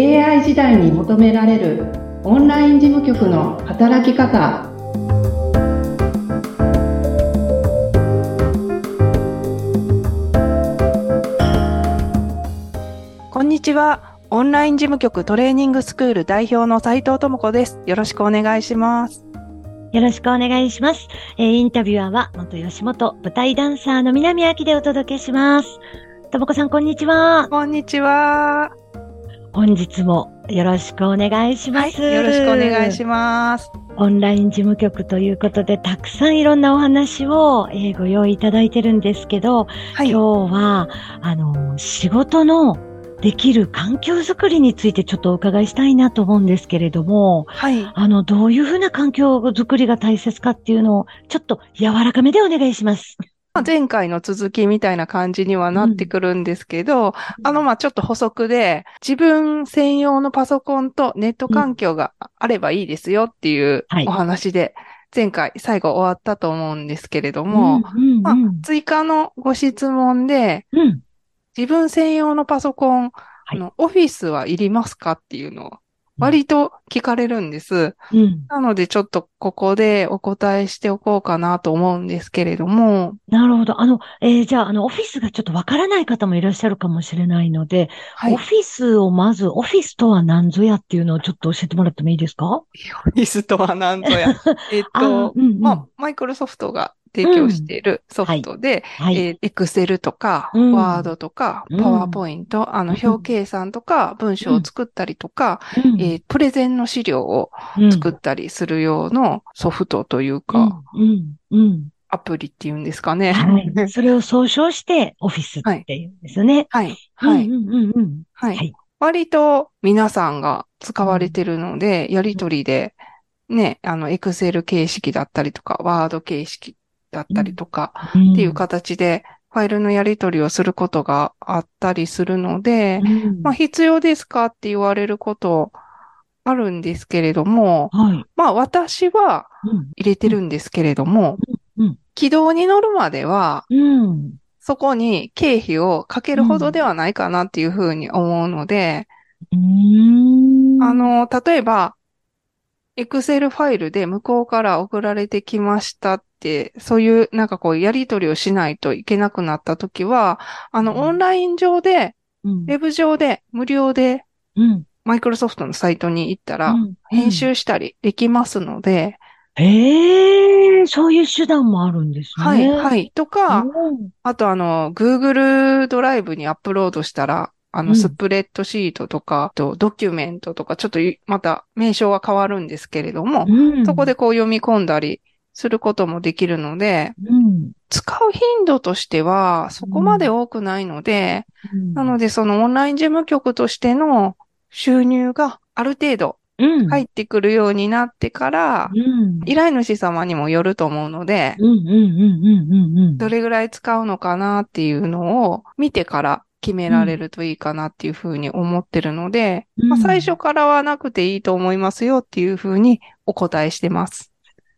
AI 時代に求められるオンライン事務局の働き方こんにちは。オンライン事務局トレーニングスクール代表の斉藤智子です。よろしくお願いします。よろしくお願いします。えーインタビュアーは元吉本舞台ダンサーの南明でお届けします。ともこさん、こんにちは。こんにちは。本日もよろしくお願いしまはい。す。よろしくお願いします。オンライン事務局ということで、たくさんいろんなお話を、えーご用意いただいてるんですけど、はい。今日は、あの、仕事のできる環境づくりについてちょっとお伺いしたいなと思うんですけれども、はい。あの、どういうふうな環境づくりが大切かっていうのを、ちょっと柔らかめでお願いします。まあ前回の続きみたいな感じにはなってくるんですけど、あの、まあちょっと補足で、自分専用のパソコンとネット環境があればいいですよっていうはいお話で、前回最後終わったと思うんですけれども、うん、うん、まあうん。追加のご質問で、うん。自分専用のパソコン、いあの、オフィスはいりますかっていうのを割と聞かれるんです。うん。なのでちょっとここでお答えしておこうかなと思うんですけれども、なるほど。あの、えーじゃあ、あの、オフィスがちょっとわからない方もいらっしゃるかもしれないので、はい。オフィスをまず、オフィスとは何ぞやっていうのをちょっと教えてもらってもいいですか？オフィスとは何ぞや。えっあと、うんうんまあ、マイクロソフトが提供しているソフトで、はい。えー、Excel とか、うん。ワードとか、うん。パワーポイント、あの、うん。表計算とか、文章を作ったりとか、うん。えープレゼンの資料をうん。作ったりする用のソフトというか。アプリっていうんですかね。はい。それを総称して、オフィスっていうんですよね。はい。はい。はい。割と皆さんが使われてるので、やりとりで、ね、あの、エクセル形式だったりとか、ワード形式だったりとか、んっていう形で、ファイルのやり取りをすることがあったりするので、うんまあ、必要ですかって言われることあるんですけれども、はい。まあ、私はうん入れてるんですけれども軌道に乗るまでは、うん。そこに経費をかけるほどではないかなっていうふうに思うので。あ、の、例えば、Excel ファイルで向こうから送られてきましたって、そういうなんかこうやり取りをしないといけなくなったときは、あの、うんオンライン上で、うんウェブ上で無料でうん。マイクロソフトのサイトに行ったら、うん編集したりできますので、へえ、そういう手段もあるんですね。はい、い。はい。とか、あとあの、Google ドライブにアップロードしたら、あの、うんスプレッドシートとか、あとドキュメントとか、ちょっといまた名称は変わるんですけれども、うんそこでこう読み込んだりすることもできるので、うん。使う頻度としてはそこまで多くないので、なのでそのオンライン事務局としての収入がある程度うん。入ってくるようになってから、うん。依頼主様にもよると思うので、うんうんうんうんうんうん。どれぐらい使うのかなっていうのを見てから決められるといいかなっていうふうに思ってるので、うんまあ、最初からはなくていいと思いますよっていうふうにお答えしてます。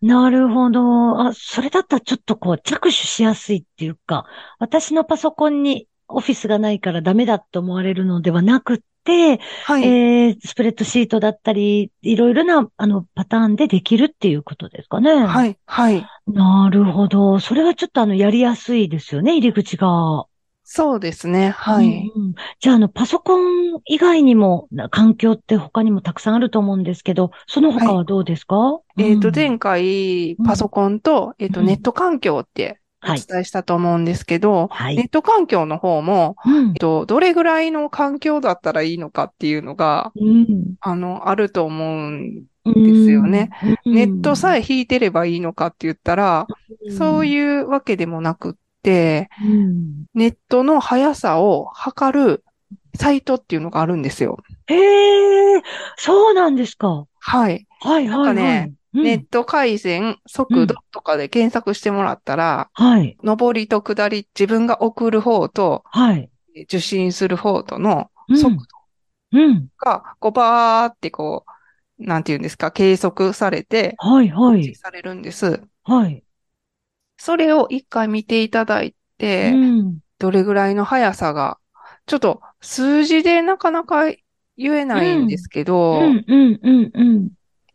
なるほど。あ、それだったらちょっとこう着手しやすいっていうか、私のパソコンにオフィスがないからダメだと思われるのではなくって、はい。えー、スプレッドシートだったり、いろいろな、あの、パターンでできるっていうことですかね。。はいい。はい。なるほど。それはちょっとあの、やりやすいですよね、入り口が。そうですね。はい。うんうん。じゃあ、あの、パソコン以外にも、な環境って他にもたくさんあると思うんですけど、その他はどうですか、えっ、と、うん。前回、パソコンと、えっ、と、うん。ネット環境っておはい。伝えしたと思うんですけど、はい。ネット環境の方も、うん。えっと、どれぐらいの環境だったらいいのかっていうのが、うん。あの、あると思うんですよね。ネットさえ、え引いてればいいのかって言ったら、そうういうわけでもなくっ。ネットの速さを測るサイトっていうのがあるんですよ。へえ、そうなんですか。はい。はい、はい、なんはい。かねうんネット回線速度とかで検索してもらったら、はい、上りと下り、自分が送る方とはい。受信する方とのうん速度うん。が、こうバーってこう、なんていうんですか、計測されて、はい、はい。されるんです。はい。それを一回見ていただいて、うん。どれぐらいの速さが、ちょっと数字でなかなか言えないんですけど。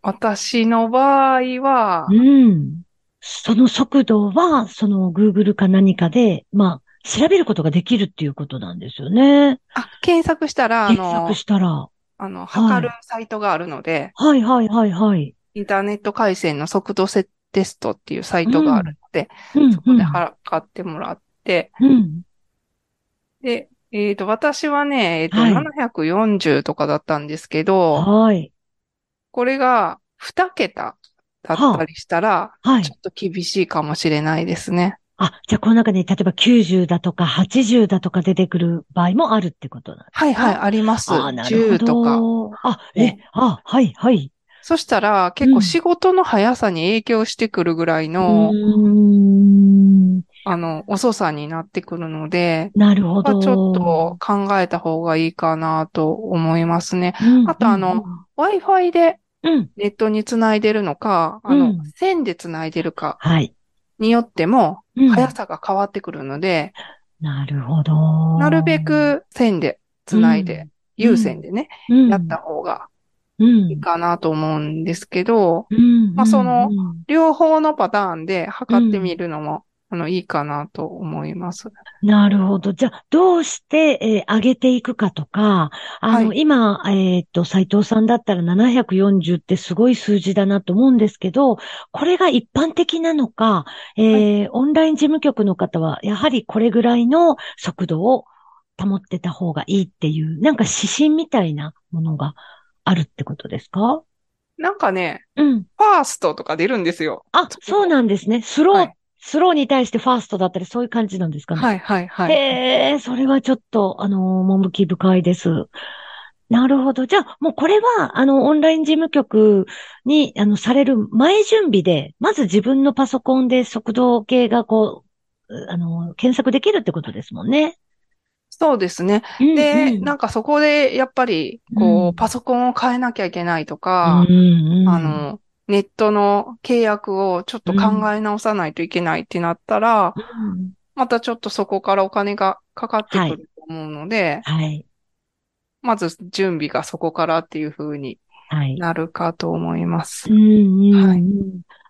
私の場合は、うん。その速度は、その Google か何かで、まあ、調べることができるっていうことなんですよね。あ、検索したら、あの検索、したら。あの、測るサイトがあるので、はいはいはいはい。インターネット回線の速度セテストっていうサイトがあるので、うん、そこで測ってもらって、うん。で、えっ、と、私はね、えっ、と、はい740とかだったんですけど、はい。これが2桁だったりしたら、はいちょ。っと厳しいかもしれないですね。あ、じゃあこの中に例えば90だとか80だとか出てくる場合もあるってことなんですはいはい、あります。あ、なるほ10とか。ど。あ、え、あ、はいはい。そしたら、結構仕事の速さに影響してくるぐらいうの。あの、遅さになってくるので、なるほど。まあちょっと考えた方がいいかなと思いますね。うん、あとあの Wi-Fi でうん。ネットにつないでるのか、あの、うん線でつないでるかはい。によっても、うん速さが変わってくるので、なるほど。なるべく線でつないで、有線でね、うん、やった方がうんいいかなと思うんですけど、うん。まあそのうん両方のパターンで測ってみるのも、あの、いいかなと思います。なるほど。じゃあ、どうして、えー上げていくかとか、あの、は今、えっと、斉藤さんだったら740ってすごい数字だなと思うんですけど、これが一般的なのか、えーオンライン事務局の方は、やはりこれぐらいの速度を保ってた方がいいっていう、なんか指針みたいなものがあるってことですか？なんかね、うん。ファーストとか出るんですよ。あ、そうなんですね。スロー、はいスローに対してファーストだったり、そういう感じなんですかね？はいはいはい。へえ、それはちょっと、あの、趣深いです。なるほど。じゃあ、もうこれは、あの、オンライン事務局に、あの、される前準備で、まず自分のパソコンで速度計がこう、うあの、検索できるってことですもんね。そうですね。うんで、うんなんかそこで、やっぱり、こう、うんパソコンを変えなきゃいけないとか、うんうんあ、の、ネットの契約をちょっと考え直さないといけないってなったら、うんまたちょっとそこからお金がかかってくると思うので、はい。まず準備がそこからっていう風にはい。なるかと思いますう。んうんうんはい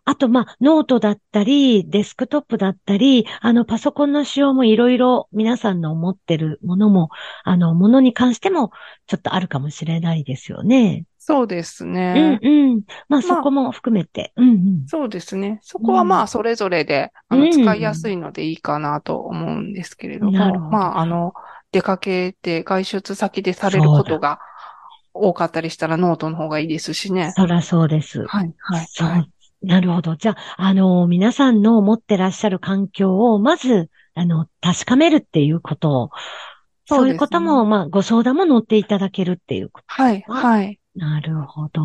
あと、まあ、ノートだったり、デスクトップだったり、あの、パソコンの仕様もいろいろ皆さんの思ってるものも、あの、ものに関してもちょっとあるかもしれないですよね。そうですうんね。うん。まあ、そこも含めて。うんうん。そうですね。そこはまあ、それぞれで、あの、うん使いやすいのでいいかなと思うんですけれども、なるほどまあ、あの、出かけて外出先でされることが多かったりしたらノートの方がいいですしね。そらそうです。はい、はい、そうはい。なるほど。じゃあ、あの、皆さんの持ってらっしゃる環境を、まず、あの、確かめるっていうことを、そうねいうことも、まあ、ご相談も乗っていただけるっていうこと。はい、はい。なるほど。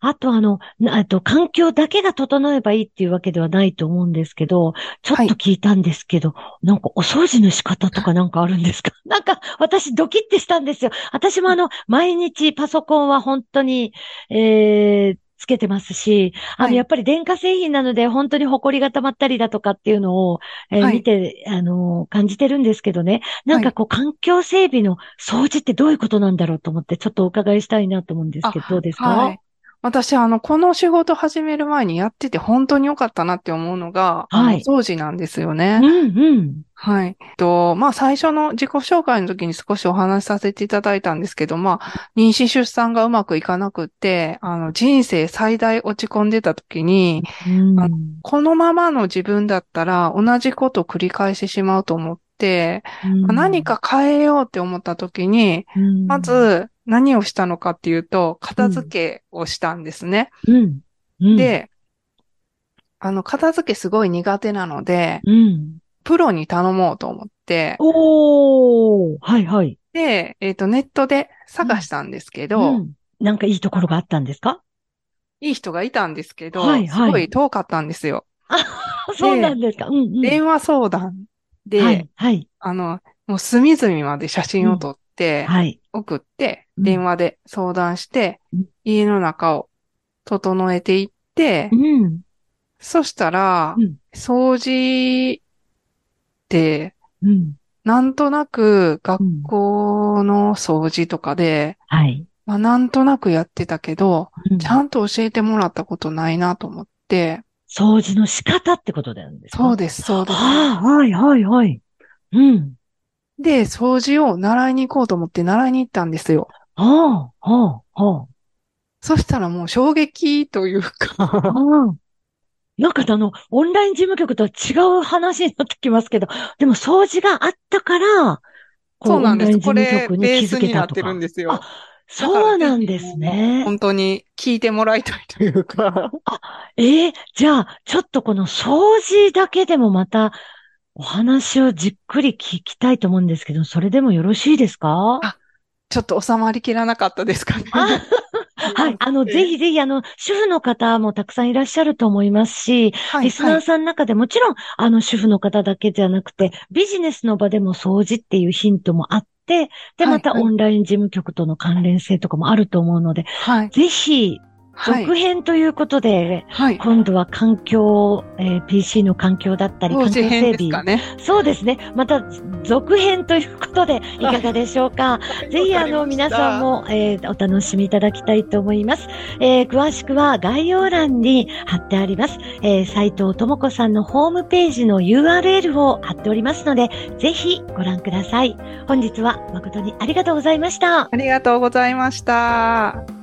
あと、あの、なあと、環境だけが整えばいいっていうわけではないと思うんですけど、ちょっと聞いたんですけど、なんかお掃除の仕方とかなんかあるんですか？なんか、私ドキッてしたんですよ。私もあの、毎日パソコンは本当に、えー、つけてますし、あの、はいやっぱり電化製品なので、本当に埃が溜まったりだとかっていうのを、えーはい見て、あの、感じてるんですけどね。なんかこう、環境整備の掃除ってどういうことなんだろうと思って、ちょっとお伺いしたいなと思うんですけど、どうですか？はい。私、あの、この仕事始める前にやってて本当に良かったなって思うのが、はい掃除なんですよね。うんうん。はい。と、まあ、最初の自己紹介の時に少しお話しさせていただいたんですけど、まあ、妊娠出産がうまくいかなくって、あの、人生最大落ち込んでた時に、うんあこのままの自分だったら同じことを繰り返してしまうと思って、まあ何、か変えようって思った時に、うんま、ず何をしたのかっていうと、片付けをしたんですね。うん。うん、で、あの、片付けすごい苦手なので、うん。プロに頼もうと思って、おー、はいはい。で、えっ、と、ネットで探したんですけど、うんなんかいいところがあったんですか？いい人がいたんですけど、はいはいすごい遠かったんですよ。そうなんですかうんうん。電話相談で、はい、はい、あの、もう隅々まで写真を撮って、はい。送って、うん電話で相談して、うん家の中を整えていって、うん。そしたら、うん掃除って、うん。なんとなく学校の掃除とかで、はい。まあ、なんとなくやってたけど、うんちゃんと教えてもらったことないなと思って、掃除の仕方ってことなんですか？でそうです、そうです。はあ、はい、はい、はい。うん。で、掃除を習いに行こうと思って習いに行ったんですよ。はあ、はあ、はそしたらもう衝撃というあ。か、うんなんかあの、オンライン事務局とは違う話になってきますけど、でも掃除があったから、こそうなんです。これ、局に気ベースになってるん。ですよあ。そうなんですね。本当に聞いてもらいたいというか。ええじゃあ、ちょっとこの掃除だけでもまたお話をじっくり聞きたいと思うんですけど、それでもよろしいですか？あちょっと収まりきらなかったですか？ね。あはい。あの、ぜひぜひ、あの、主婦の方もたくさんいらっしゃると思いますし、はいリスナーさんの中でもちろん、あの、主婦の方だけじゃなくて、ビジネスの場でも掃除っていうヒントもあって、で、はいまたはいオンライン事務局との関連性とかもあると思うので、はい。ぜひ、はい。続編ということで、はい。今度は環境、えー PC の環境だったり、環境整備。ですかね。そうですね。また、続編ということで、いかがでしょうか？ぜひ、あの、皆さんも、えーお楽しみいただきたいと思います。えー詳しくは概要欄に貼ってあります。えー斉藤智子さんのホームページの URL を貼っておりますので、ぜひご覧ください。本日は誠にありがとうございました。ありがとうございました。